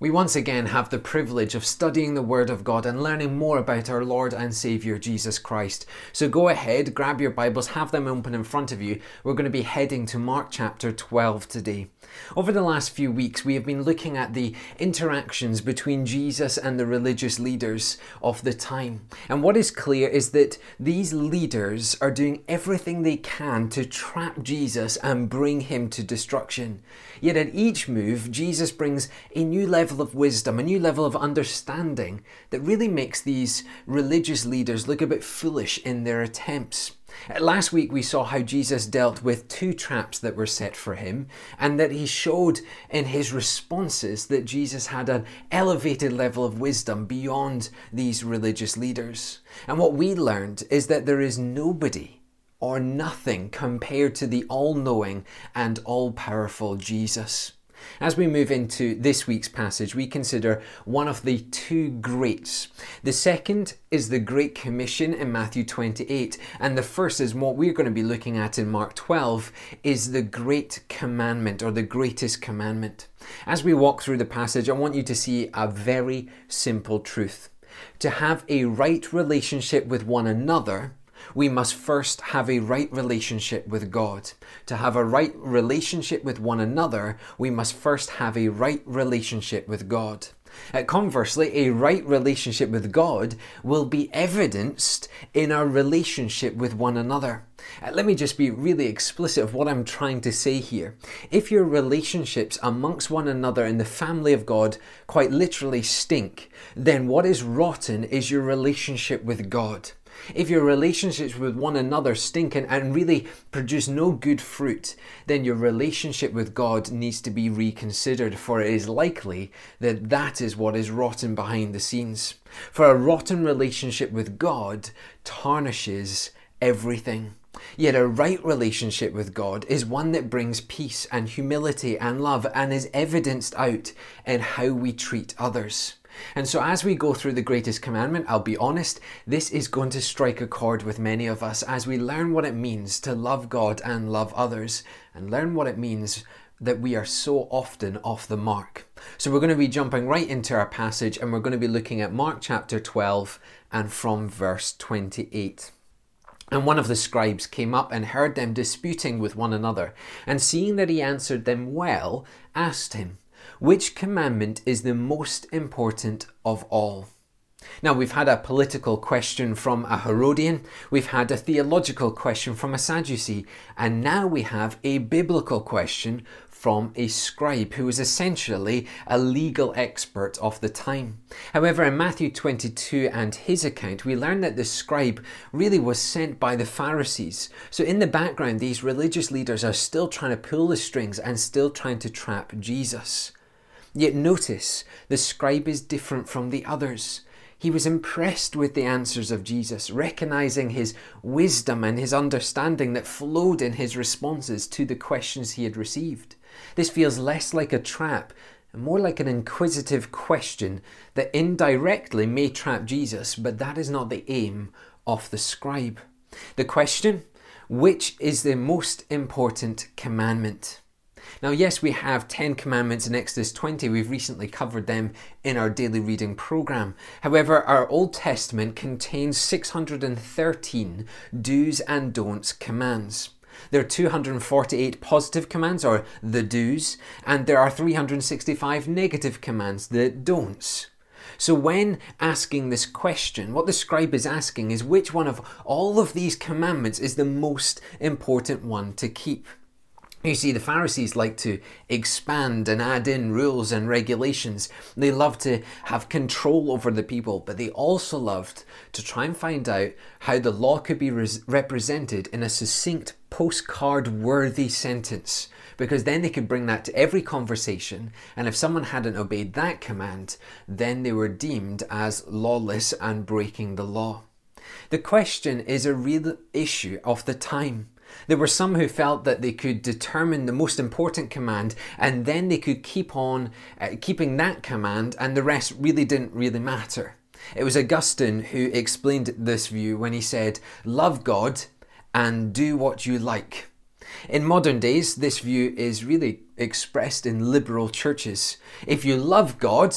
We once again have the privilege of studying the Word of God and learning more about our Lord and Saviour Jesus Christ. So go ahead, grab your Bibles, have them open in front of you. We're going to be heading to Mark chapter 12 today. Over the last few weeks, we have been looking at the interactions between Jesus and the religious leaders of the time. And what is clear is that these leaders are doing everything they can to trap Jesus and bring him to destruction. Yet at each move, Jesus brings a new level of wisdom, a new level of understanding that really makes these religious leaders look a bit foolish in their attempts. Last week we saw how Jesus dealt with two traps that were set for him, and that he showed in his responses that Jesus had an elevated level of wisdom beyond these religious leaders. And what we learned is that there is nobody or nothing compared to the all knowing and all powerful Jesus. As we move into this week's passage, we consider one of the two greats. The second is the Great Commission in Matthew 28, and the first is what we're going to be looking at in Mark 12 is the Great Commandment or the greatest commandment. As we walk through the passage, I want you to see a very simple truth. To have a right relationship with one another, we must first have a right relationship with God. To have a right relationship with one another, we must first have a right relationship with God. Uh, conversely, a right relationship with God will be evidenced in our relationship with one another. Uh, let me just be really explicit of what I'm trying to say here. If your relationships amongst one another in the family of God quite literally stink, then what is rotten is your relationship with God. If your relationships with one another stink and really produce no good fruit, then your relationship with God needs to be reconsidered, for it is likely that that is what is rotten behind the scenes. For a rotten relationship with God tarnishes everything. Yet a right relationship with God is one that brings peace and humility and love and is evidenced out in how we treat others. And so, as we go through the greatest commandment, I'll be honest, this is going to strike a chord with many of us as we learn what it means to love God and love others, and learn what it means that we are so often off the mark. So, we're going to be jumping right into our passage and we're going to be looking at Mark chapter 12 and from verse 28. And one of the scribes came up and heard them disputing with one another, and seeing that he answered them well, asked him, which commandment is the most important of all? Now, we've had a political question from a Herodian, we've had a theological question from a Sadducee, and now we have a biblical question from a scribe who was essentially a legal expert of the time. However, in Matthew 22 and his account, we learn that the scribe really was sent by the Pharisees. So, in the background, these religious leaders are still trying to pull the strings and still trying to trap Jesus. Yet notice, the scribe is different from the others. He was impressed with the answers of Jesus, recognizing his wisdom and his understanding that flowed in his responses to the questions he had received. This feels less like a trap and more like an inquisitive question that indirectly may trap Jesus, but that is not the aim of the scribe. The question which is the most important commandment? Now, yes, we have 10 commandments in Exodus 20. We've recently covered them in our daily reading program. However, our Old Testament contains 613 do's and don'ts commands. There are 248 positive commands, or the do's, and there are 365 negative commands, the don'ts. So, when asking this question, what the scribe is asking is which one of all of these commandments is the most important one to keep? You see, the Pharisees like to expand and add in rules and regulations. They love to have control over the people, but they also loved to try and find out how the law could be res- represented in a succinct, postcard worthy sentence, because then they could bring that to every conversation. And if someone hadn't obeyed that command, then they were deemed as lawless and breaking the law. The question is a real issue of the time. There were some who felt that they could determine the most important command and then they could keep on uh, keeping that command and the rest really didn't really matter. It was Augustine who explained this view when he said, Love God and do what you like. In modern days, this view is really expressed in liberal churches. If you love God,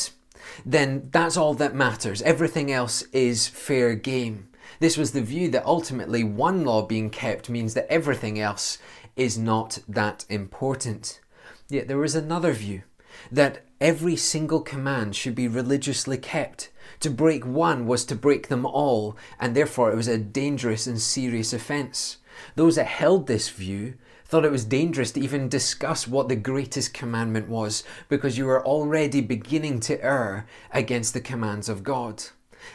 then that's all that matters. Everything else is fair game. This was the view that ultimately one law being kept means that everything else is not that important. Yet there was another view that every single command should be religiously kept. To break one was to break them all, and therefore it was a dangerous and serious offence. Those that held this view thought it was dangerous to even discuss what the greatest commandment was because you were already beginning to err against the commands of God.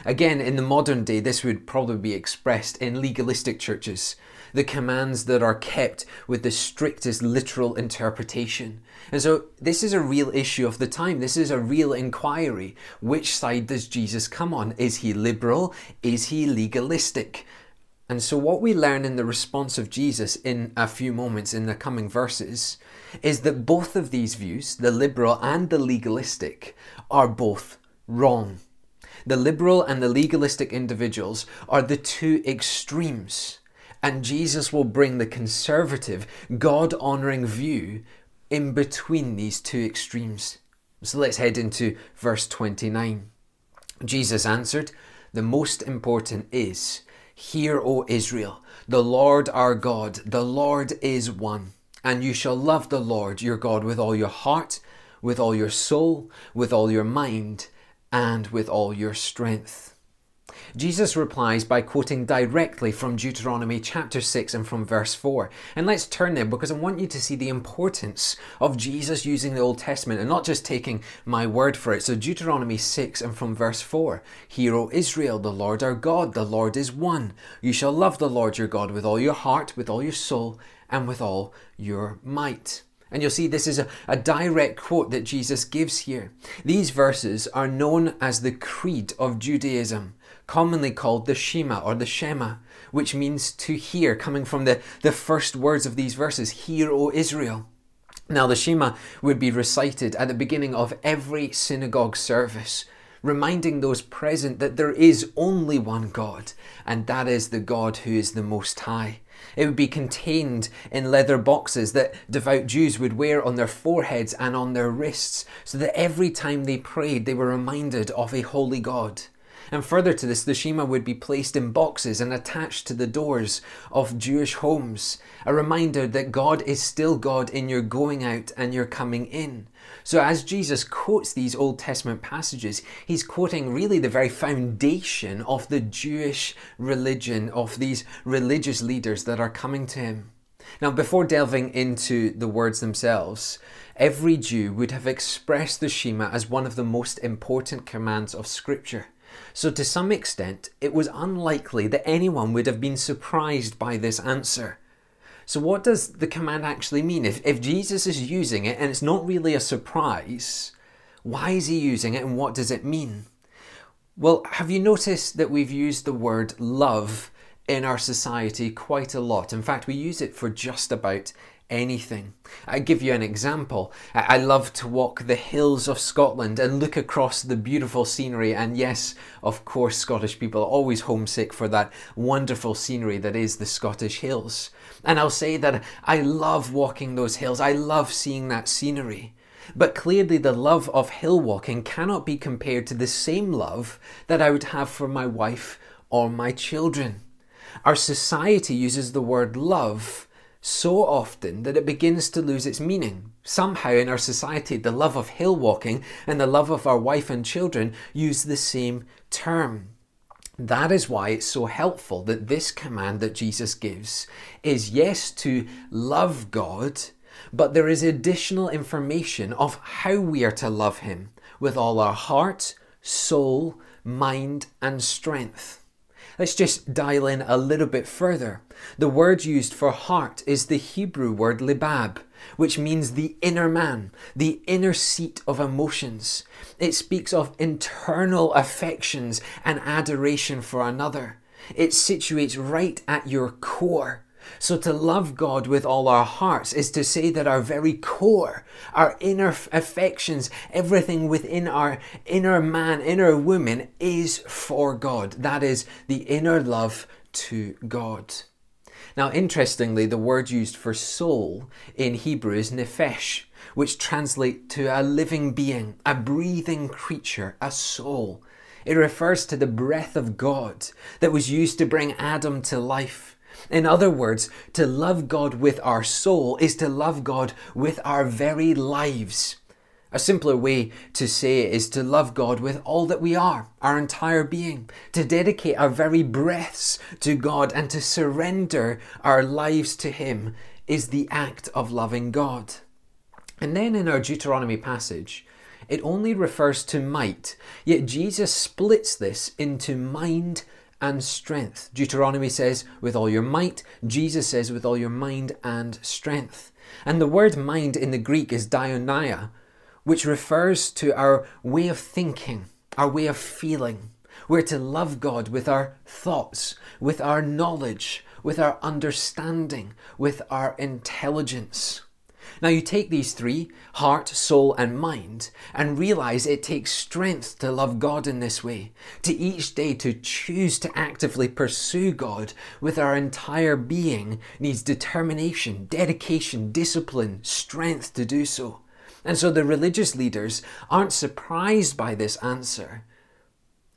Again, in the modern day, this would probably be expressed in legalistic churches, the commands that are kept with the strictest literal interpretation. And so, this is a real issue of the time. This is a real inquiry. Which side does Jesus come on? Is he liberal? Is he legalistic? And so, what we learn in the response of Jesus in a few moments in the coming verses is that both of these views, the liberal and the legalistic, are both wrong. The liberal and the legalistic individuals are the two extremes, and Jesus will bring the conservative, God honoring view in between these two extremes. So let's head into verse 29. Jesus answered, The most important is, Hear, O Israel, the Lord our God, the Lord is one. And you shall love the Lord your God with all your heart, with all your soul, with all your mind, and with all your strength. Jesus replies by quoting directly from Deuteronomy chapter 6 and from verse 4. And let's turn there because I want you to see the importance of Jesus using the Old Testament and not just taking my word for it. So, Deuteronomy 6 and from verse 4 Hear, O Israel, the Lord our God, the Lord is one. You shall love the Lord your God with all your heart, with all your soul, and with all your might. And you'll see this is a, a direct quote that Jesus gives here. These verses are known as the Creed of Judaism commonly called the Shema or the Shema, which means to hear, coming from the, the first words of these verses Hear, O Israel. Now, the Shema would be recited at the beginning of every synagogue service, reminding those present that there is only one God, and that is the God who is the Most High. It would be contained in leather boxes that devout Jews would wear on their foreheads and on their wrists, so that every time they prayed, they were reminded of a holy God. And further to this, the Shema would be placed in boxes and attached to the doors of Jewish homes, a reminder that God is still God in your going out and your coming in. So, as Jesus quotes these Old Testament passages, he's quoting really the very foundation of the Jewish religion, of these religious leaders that are coming to him. Now, before delving into the words themselves, every Jew would have expressed the Shema as one of the most important commands of Scripture. So, to some extent, it was unlikely that anyone would have been surprised by this answer. So, what does the command actually mean? If, if Jesus is using it and it's not really a surprise, why is he using it and what does it mean? Well, have you noticed that we've used the word love in our society quite a lot? In fact, we use it for just about anything. I give you an example. I love to walk the hills of Scotland and look across the beautiful scenery. And yes, of course, Scottish people are always homesick for that wonderful scenery that is the Scottish hills. And I'll say that I love walking those hills, I love seeing that scenery. But clearly, the love of hill walking cannot be compared to the same love that I would have for my wife or my children. Our society uses the word love so often that it begins to lose its meaning. Somehow in our society, the love of hill walking and the love of our wife and children use the same term. That is why it's so helpful that this command that Jesus gives is yes, to love God, but there is additional information of how we are to love Him with all our heart, soul, mind, and strength. Let's just dial in a little bit further. The word used for heart is the Hebrew word libab, which means the inner man, the inner seat of emotions. It speaks of internal affections and adoration for another. It situates right at your core. So, to love God with all our hearts is to say that our very core, our inner affections, everything within our inner man, inner woman is for God. That is the inner love to God. Now, interestingly, the word used for soul in Hebrew is nephesh, which translates to a living being, a breathing creature, a soul. It refers to the breath of God that was used to bring Adam to life. In other words, to love God with our soul is to love God with our very lives. A simpler way to say it is to love God with all that we are, our entire being, to dedicate our very breaths to God and to surrender our lives to Him is the act of loving God. And then in our Deuteronomy passage, it only refers to might, yet Jesus splits this into mind and strength. Deuteronomy says, with all your might, Jesus says, with all your mind and strength. And the word mind in the Greek is dianoia, which refers to our way of thinking, our way of feeling. We're to love God with our thoughts, with our knowledge, with our understanding, with our intelligence. Now, you take these three heart, soul, and mind and realize it takes strength to love God in this way, to each day to choose to actively pursue God with our entire being needs determination, dedication, discipline, strength to do so. And so the religious leaders aren't surprised by this answer.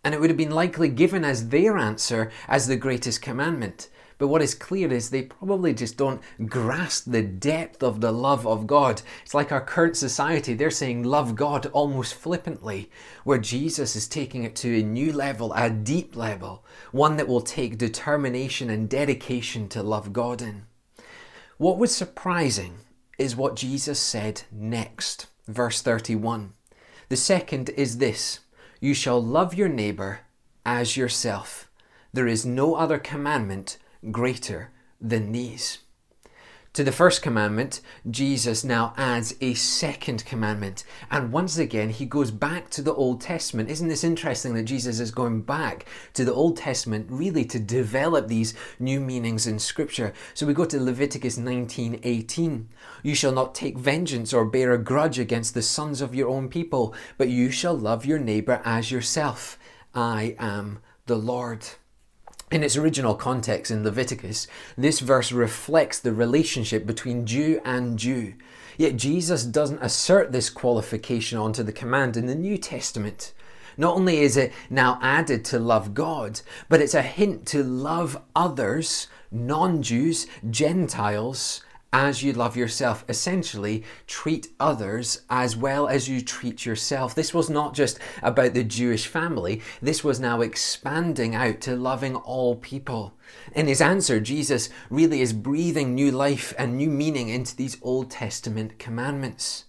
And it would have been likely given as their answer as the greatest commandment. But what is clear is they probably just don't grasp the depth of the love of God. It's like our current society, they're saying love God almost flippantly, where Jesus is taking it to a new level, a deep level, one that will take determination and dedication to love God in. What was surprising is what Jesus said next, verse 31. The second is this You shall love your neighbour as yourself. There is no other commandment greater than these. To the first commandment, Jesus now adds a second commandment. And once again, he goes back to the Old Testament. Isn't this interesting that Jesus is going back to the Old Testament really to develop these new meanings in Scripture? So we go to Leviticus 19 18. You shall not take vengeance or bear a grudge against the sons of your own people, but you shall love your neighbor as yourself. I am the Lord. In its original context in Leviticus, this verse reflects the relationship between Jew and Jew. Yet Jesus doesn't assert this qualification onto the command in the New Testament. Not only is it now added to love God, but it's a hint to love others, non Jews, Gentiles, as you love yourself. Essentially, treat others as well as you treat yourself. This was not just about the Jewish family, this was now expanding out to loving all people. In his answer, Jesus really is breathing new life and new meaning into these Old Testament commandments.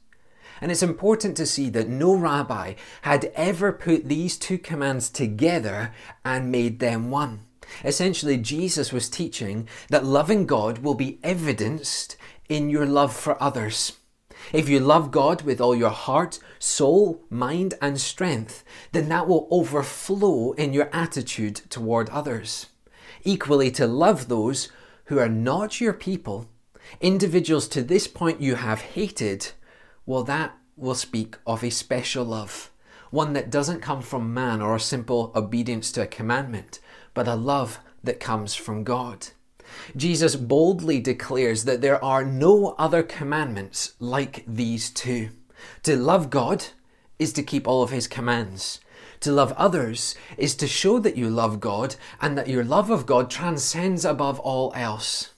And it's important to see that no rabbi had ever put these two commands together and made them one. Essentially, Jesus was teaching that loving God will be evidenced in your love for others. If you love God with all your heart, soul, mind, and strength, then that will overflow in your attitude toward others. Equally, to love those who are not your people, individuals to this point you have hated, well, that will speak of a special love, one that doesn't come from man or a simple obedience to a commandment, but a love that comes from God. Jesus boldly declares that there are no other commandments like these two. To love God is to keep all of his commands. To love others is to show that you love God and that your love of God transcends above all else.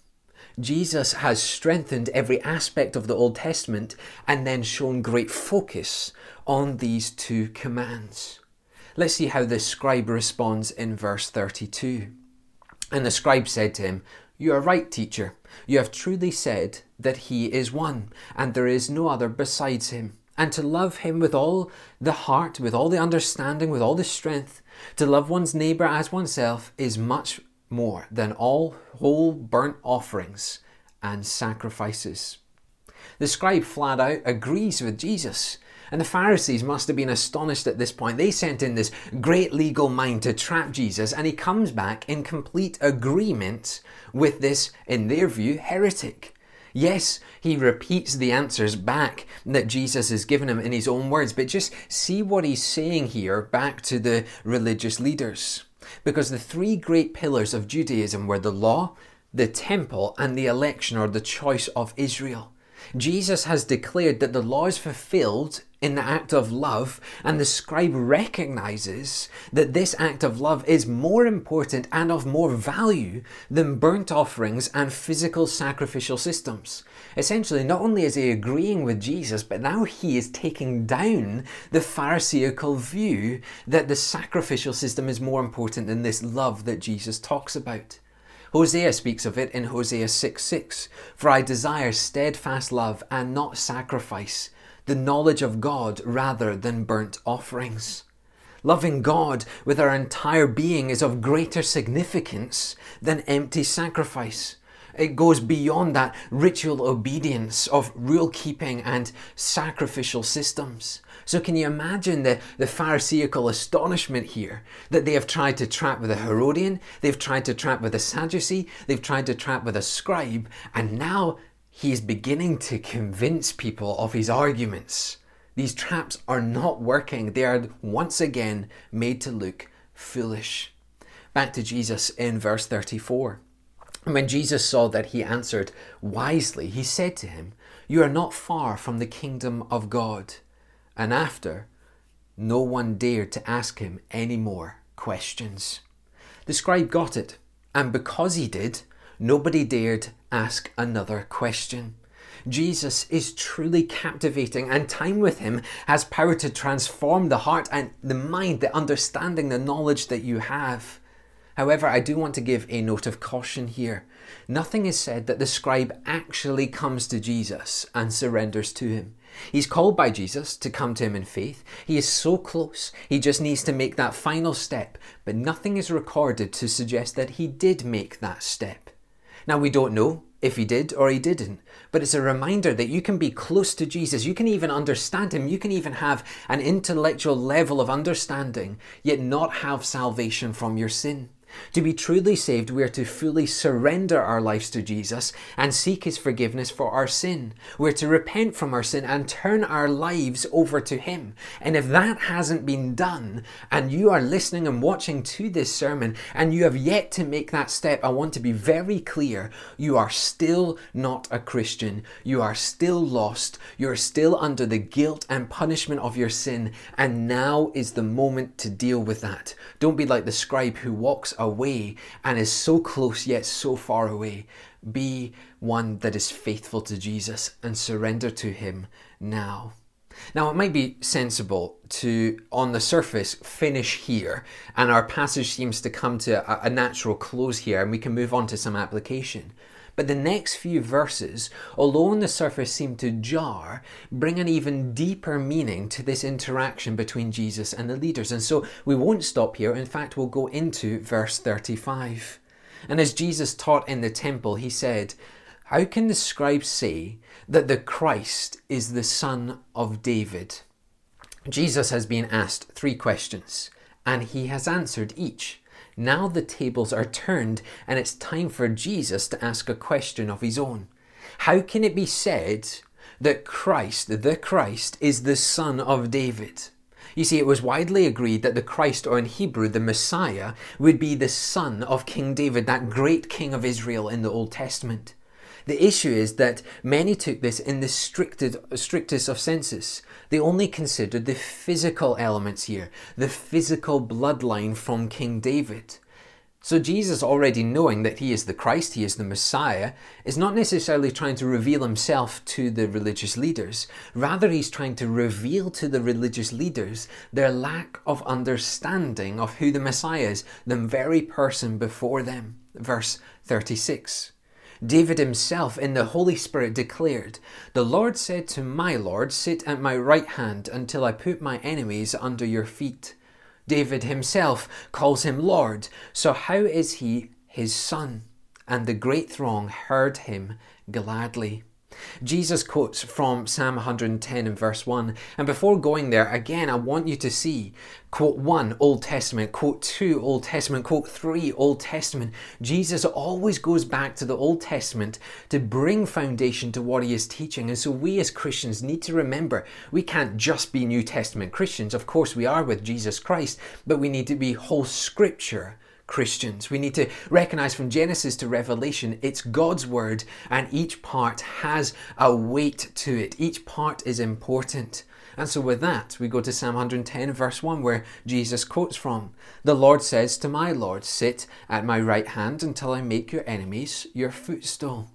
Jesus has strengthened every aspect of the Old Testament and then shown great focus on these two commands. Let's see how the scribe responds in verse 32. And the scribe said to him, You are right, teacher. You have truly said that he is one, and there is no other besides him. And to love him with all the heart, with all the understanding, with all the strength, to love one's neighbour as oneself is much more than all whole burnt offerings and sacrifices. The scribe flat out agrees with Jesus. And the Pharisees must have been astonished at this point. They sent in this great legal mind to trap Jesus, and he comes back in complete agreement with this, in their view, heretic. Yes, he repeats the answers back that Jesus has given him in his own words, but just see what he's saying here back to the religious leaders. Because the three great pillars of Judaism were the law, the temple, and the election or the choice of Israel. Jesus has declared that the law is fulfilled in the act of love, and the scribe recognizes that this act of love is more important and of more value than burnt offerings and physical sacrificial systems. Essentially, not only is he agreeing with Jesus, but now he is taking down the Pharisaical view that the sacrificial system is more important than this love that Jesus talks about. Hosea speaks of it in Hosea 6 6. For I desire steadfast love and not sacrifice, the knowledge of God rather than burnt offerings. Loving God with our entire being is of greater significance than empty sacrifice. It goes beyond that ritual obedience of rule keeping and sacrificial systems. So, can you imagine the, the Pharisaical astonishment here that they have tried to trap with a Herodian, they've tried to trap with a Sadducee, they've tried to trap with a scribe, and now he is beginning to convince people of his arguments. These traps are not working. They are once again made to look foolish. Back to Jesus in verse 34. When Jesus saw that he answered wisely, he said to him, You are not far from the kingdom of God. And after, no one dared to ask him any more questions. The scribe got it, and because he did, Nobody dared ask another question. Jesus is truly captivating, and time with Him has power to transform the heart and the mind, the understanding, the knowledge that you have. However, I do want to give a note of caution here. Nothing is said that the scribe actually comes to Jesus and surrenders to Him. He's called by Jesus to come to him in faith. He is so close, he just needs to make that final step, but nothing is recorded to suggest that he did make that step. Now, we don't know if he did or he didn't, but it's a reminder that you can be close to Jesus. You can even understand him. You can even have an intellectual level of understanding, yet not have salvation from your sin. To be truly saved, we are to fully surrender our lives to Jesus and seek His forgiveness for our sin. We're to repent from our sin and turn our lives over to Him. And if that hasn't been done, and you are listening and watching to this sermon, and you have yet to make that step, I want to be very clear you are still not a Christian. You are still lost. You're still under the guilt and punishment of your sin. And now is the moment to deal with that. Don't be like the scribe who walks away and is so close yet so far away. Be one that is faithful to Jesus and surrender to Him now. Now, it might be sensible to, on the surface, finish here, and our passage seems to come to a, natural close here, and we can move on to some application. But the next few verses, although on the surface seem to jar, bring an even deeper meaning to this interaction between Jesus and the leaders. And so we won't stop here. In fact, we'll go into verse 35. And as Jesus taught in the temple, he said, How can the scribes say that the Christ is the son of David? Jesus has been asked three questions, and he has answered each. Now the tables are turned, and it's time for Jesus to ask a question of his own. How can it be said that Christ, the Christ, is the son of David? You see, it was widely agreed that the Christ, or in Hebrew, the Messiah, would be the son of King David, that great king of Israel in the Old Testament. The issue is that many took this in the strictest, strictest of senses. They only considered the physical elements here, the physical bloodline from King David. So Jesus, already knowing that he is the Christ, he is the Messiah, is not necessarily trying to reveal himself to the religious leaders. Rather, he's trying to reveal to the religious leaders their lack of understanding of who the Messiah is, the very person before them. Verse 36. David himself in the Holy Spirit declared, The Lord said to my Lord, Sit at my right hand until I put my enemies under your feet. David himself calls him Lord, so how is he his son? And the great throng heard him gladly. Jesus quotes from Psalm 110 and verse 1. And before going there, again, I want you to see quote 1 Old Testament, quote 2 Old Testament, quote 3 Old Testament. Jesus always goes back to the Old Testament to bring foundation to what he is teaching. And so we as Christians need to remember we can't just be New Testament Christians. Of course, we are with Jesus Christ, but we need to be whole scripture Christians. We need to recognize from Genesis to Revelation, it's God's word, and each part has a weight to it. Each part is important. And so, with that, we go to Psalm 110, verse 1, where Jesus quotes from The Lord says to my Lord, Sit at my right hand until I make your enemies your footstool.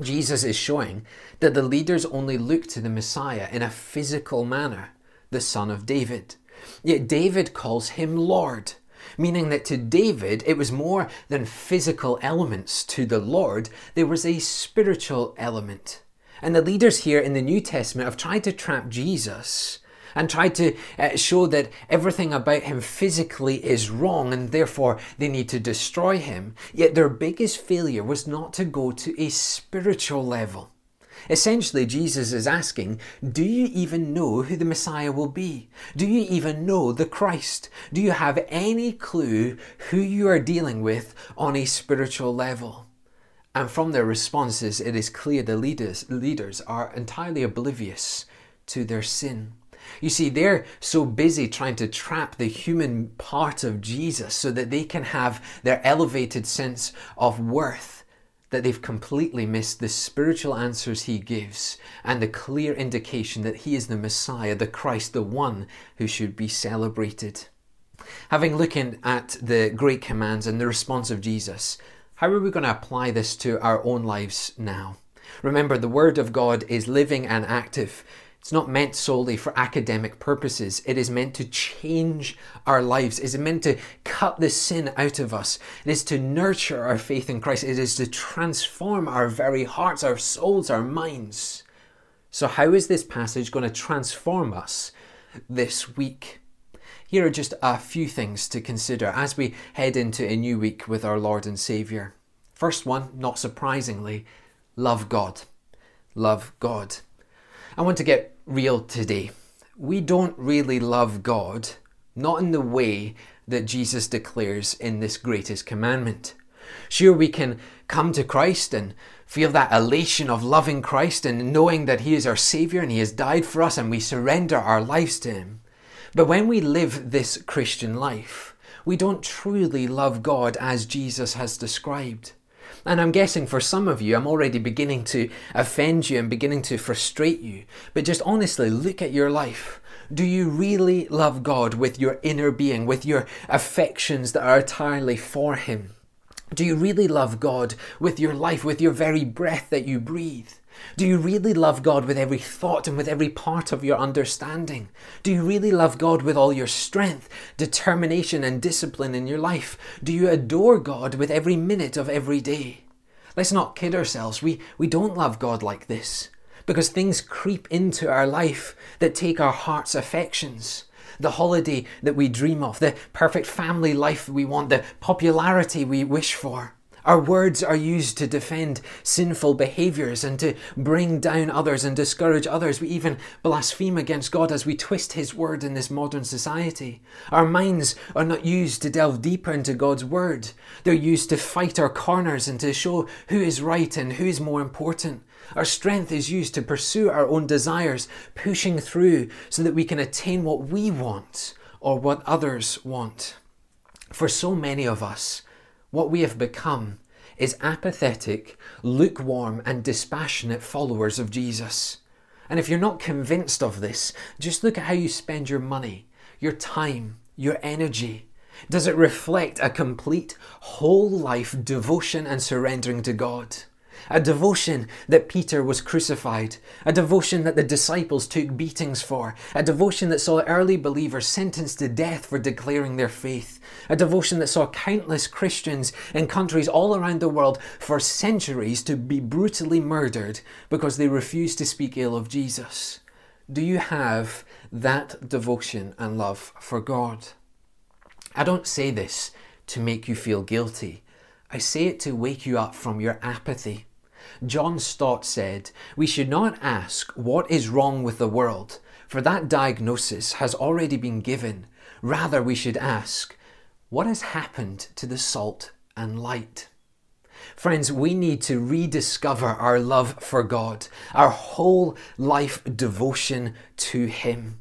Jesus is showing that the leaders only look to the Messiah in a physical manner, the Son of David. Yet David calls him Lord, meaning that to David it was more than physical elements. To the Lord, there was a spiritual element. And the leaders here in the New Testament have tried to trap Jesus and tried to uh, show that everything about him physically is wrong and therefore they need to destroy him. Yet their biggest failure was not to go to a spiritual level. Essentially, Jesus is asking, Do you even know who the Messiah will be? Do you even know the Christ? Do you have any clue who you are dealing with on a spiritual level? And from their responses, it is clear the leaders, leaders are entirely oblivious to their sin. You see, they're so busy trying to trap the human part of Jesus so that they can have their elevated sense of worth that they've completely missed the spiritual answers he gives and the clear indication that he is the Messiah, the Christ, the one who should be celebrated. Having looked at the great commands and the response of Jesus, how are we going to apply this to our own lives now? Remember, the Word of God is living and active. It's not meant solely for academic purposes. It is meant to change our lives. It is meant to cut the sin out of us. It is to nurture our faith in Christ. It is to transform our very hearts, our souls, our minds. So, how is this passage going to transform us this week? Here are just a few things to consider as we head into a new week with our Lord and Saviour. First one, not surprisingly, love God. Love God. I want to get real today. We don't really love God, not in the way that Jesus declares in this greatest commandment. Sure, we can come to Christ and feel that elation of loving Christ and knowing that He is our Saviour and He has died for us and we surrender our lives to Him. But when we live this Christian life, we don't truly love God as Jesus has described. And I'm guessing for some of you, I'm already beginning to offend you and beginning to frustrate you. But just honestly, look at your life. Do you really love God with your inner being, with your affections that are entirely for Him? Do you really love God with your life, with your very breath that you breathe? Do you really love God with every thought and with every part of your understanding? Do you really love God with all your strength, determination, and discipline in your life? Do you adore God with every minute of every day? Let's not kid ourselves. We, we don't love God like this because things creep into our life that take our heart's affections. The holiday that we dream of, the perfect family life we want, the popularity we wish for. Our words are used to defend sinful behaviors and to bring down others and discourage others. We even blaspheme against God as we twist His word in this modern society. Our minds are not used to delve deeper into God's word, they're used to fight our corners and to show who is right and who is more important. Our strength is used to pursue our own desires, pushing through so that we can attain what we want or what others want. For so many of us, what we have become is apathetic, lukewarm, and dispassionate followers of Jesus. And if you're not convinced of this, just look at how you spend your money, your time, your energy. Does it reflect a complete, whole life devotion and surrendering to God? a devotion that Peter was crucified, a devotion that the disciples took beatings for, a devotion that saw early believers sentenced to death for declaring their faith, a devotion that saw countless Christians in countries all around the world for centuries to be brutally murdered because they refused to speak ill of Jesus. Do you have that devotion and love for God? I don't say this to make you feel guilty. I say it to wake you up from your apathy. John Stott said, We should not ask what is wrong with the world, for that diagnosis has already been given. Rather, we should ask, What has happened to the salt and light? Friends, we need to rediscover our love for God, our whole life devotion to Him.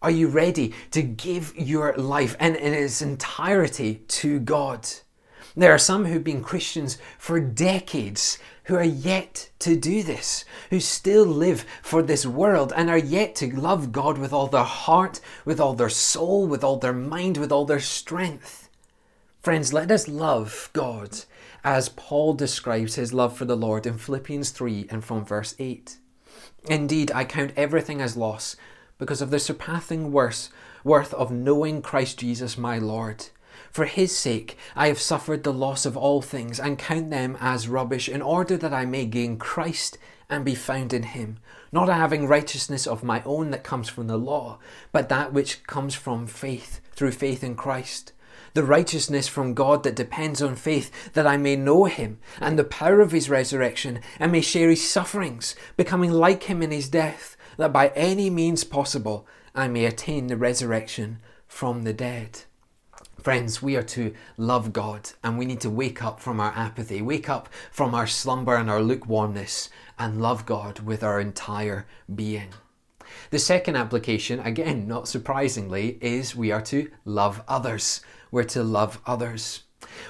Are you ready to give your life and in its entirety to God? There are some who've been Christians for decades who are yet to do this, who still live for this world and are yet to love God with all their heart, with all their soul, with all their mind, with all their strength. Friends, let us love God as Paul describes his love for the Lord in Philippians 3 and from verse 8. Indeed, I count everything as loss because of the surpassing worth, worth of knowing Christ Jesus my Lord. For his sake I have suffered the loss of all things and count them as rubbish in order that I may gain Christ and be found in him, not having righteousness of my own that comes from the law, but that which comes from faith, through faith in Christ. The righteousness from God that depends on faith, that I may know him and the power of his resurrection, and may share his sufferings, becoming like him in his death that by any means possible I may attain the resurrection from the dead. Friends, we are to love God and we need to wake up from our apathy, wake up from our slumber and our lukewarmness, and love God with our entire being. The second application, again, not surprisingly, is we are to love others. We're to love others.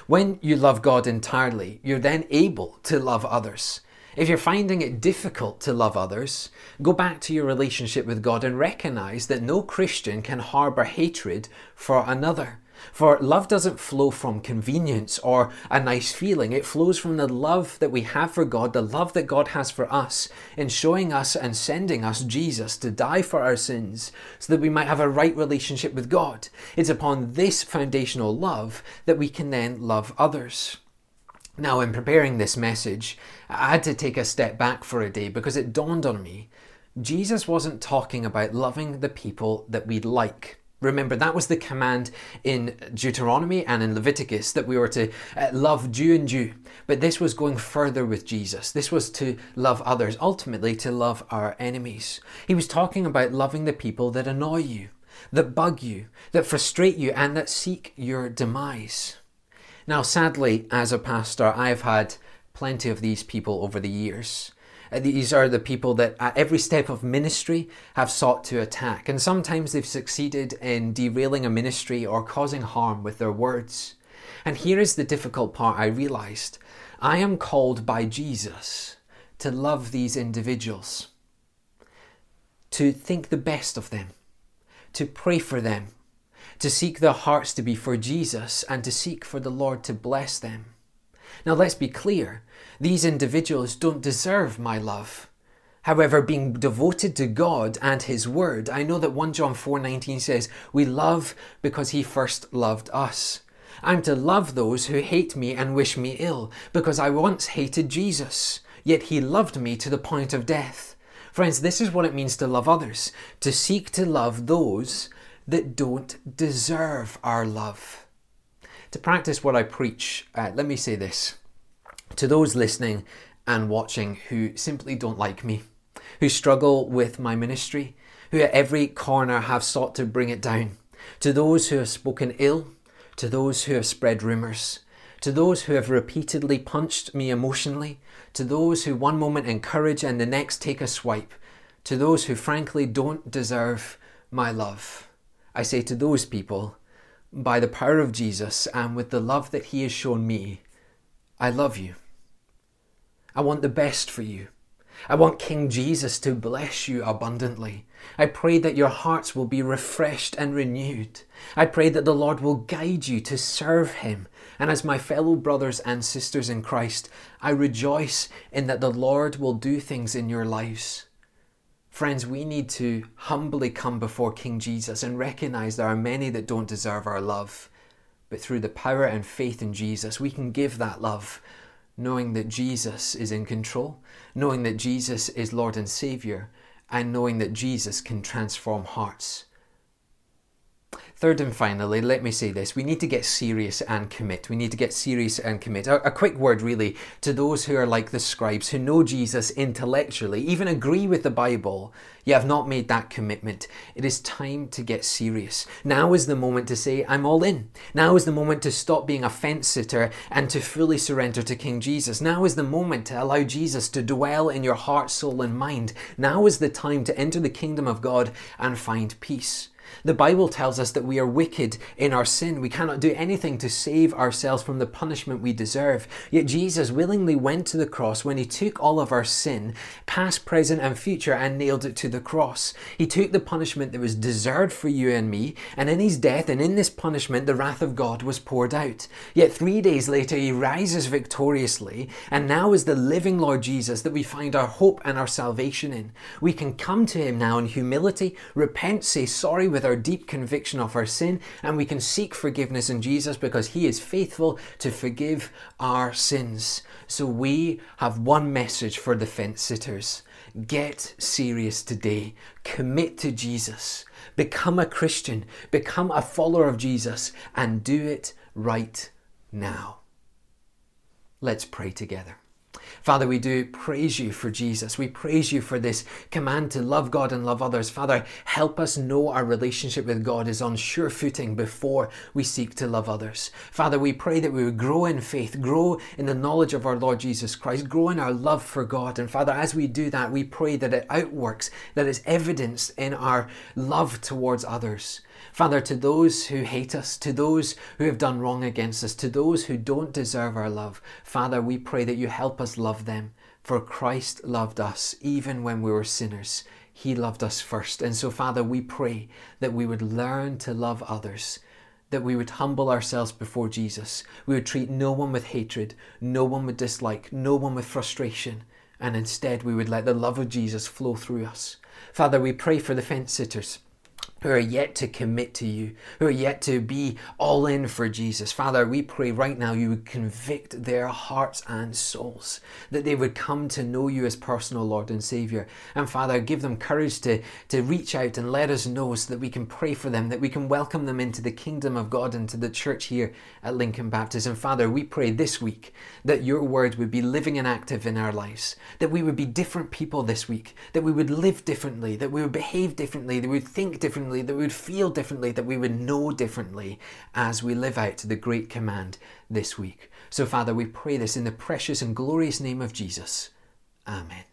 When you love God entirely, you're then able to love others. If you're finding it difficult to love others, go back to your relationship with God and recognize that no Christian can harbor hatred for another. For love doesn't flow from convenience or a nice feeling. It flows from the love that we have for God, the love that God has for us in showing us and sending us Jesus to die for our sins so that we might have a right relationship with God. It's upon this foundational love that we can then love others. Now, in preparing this message, I had to take a step back for a day because it dawned on me Jesus wasn't talking about loving the people that we'd like. Remember, that was the command in Deuteronomy and in Leviticus that we were to uh, love Jew and Jew. But this was going further with Jesus. This was to love others, ultimately to love our enemies. He was talking about loving the people that annoy you, that bug you, that frustrate you, and that seek your demise. Now, sadly, as a pastor, I've had plenty of these people over the years. Uh, these are the people that at every step of ministry have sought to attack, and sometimes they've succeeded in derailing a ministry or causing harm with their words. And here is the difficult part I realized I am called by Jesus to love these individuals, to think the best of them, to pray for them, to seek their hearts to be for Jesus and to seek for the Lord to bless them. Now, let's be clear these individuals don't deserve my love. However, being devoted to God and His Word, I know that 1 John 4:19 says, "We love because He first loved us." I'm to love those who hate me and wish me ill, because I once hated Jesus, yet He loved me to the point of death. Friends, this is what it means to love others, to seek to love those that don't deserve our love. To practice what I preach, uh, let me say this to those listening and watching who simply don't like me, who struggle with my ministry, who at every corner have sought to bring it down, to those who have spoken ill, to those who have spread rumours, to those who have repeatedly punched me emotionally, to those who one moment encourage and the next take a swipe, to those who frankly don't deserve my love. I say to those people, by the power of Jesus and with the love that He has shown me, I love you. I want the best for you. I want King Jesus to bless you abundantly. I pray that your hearts will be refreshed and renewed. I pray that the Lord will guide you to serve Him. And as my fellow brothers and sisters in Christ, I rejoice in that the Lord will do things in your lives. Friends, we need to humbly come before King Jesus and recognize there are many that don't deserve our love. But through the power and faith in Jesus, we can give that love, knowing that Jesus is in control, knowing that Jesus is Lord and Savior, and knowing that Jesus can transform hearts. Third and finally, let me say this we need to get serious and commit. We need to get serious and commit. A, a, quick word, really, to those who are like the scribes, who know Jesus intellectually, even agree with the Bible, yet have not made that commitment. It is time to get serious. Now is the moment to say, I'm all in. Now is the moment to stop being a fence sitter and to fully surrender to King Jesus. Now is the moment to allow Jesus to dwell in your heart, soul, and mind. Now is the time to enter the kingdom of God and find peace. The Bible tells us that we are wicked in our sin. We cannot do anything to save ourselves from the punishment we deserve. Yet Jesus willingly went to the cross when he took all of our sin, past, present, and future, and nailed it to the cross. He took the punishment that was deserved for you and me, and in his death and in this punishment, the wrath of God was poured out. Yet three days later, he rises victoriously, and now is the living Lord Jesus that we find our hope and our salvation in. We can come to him now in humility, repent, say sorry with our deep conviction of our sin, and we can seek forgiveness in Jesus because he is faithful to forgive our sins. So we have one message for the fence sitters. Get serious today. Commit to Jesus. Become a Christian. Become a follower of Jesus and do it right now. Let's pray together. Father, we do praise you for Jesus. We praise you for this command to love God and love others. Father, help us know our relationship with God is on sure footing before we seek to love others. Father, we pray that we would grow in faith, grow in the knowledge of our Lord Jesus Christ, grow in our love for God. And Father, as we do that, we pray that it outworks, that it's evidenced in our love towards others. Father, to those who hate us, to those who have done wrong against us, to those who don't deserve our love, Father, we pray that you help us love them. For Christ loved us even when we were sinners. He loved us first. And so, Father, we pray that we would learn to love others that we would humble ourselves before Jesus. We would treat no one with hatred, no one with dislike, no one with frustration, and instead we would let the love of Jesus flow through us. Father, we pray for the fence sitters who are yet to commit to you, who are yet to be all in for Jesus. Father, we pray right now you would convict their hearts and souls, that they would come to know you as personal Lord and Savior. And Father, give them courage to, to reach out and let us know so that we can pray for them, that we can welcome them into the kingdom of God and to the church here at Lincoln Baptist. And Father, we pray this week that your word would be living and active in our lives, that we would be different people this week, that we would live differently, that we would behave differently, that we would think differently differently, that we would feel differently, that we would know differently as we live out the great command this week. So, Father, we pray this in the precious and glorious name of Jesus. Amen.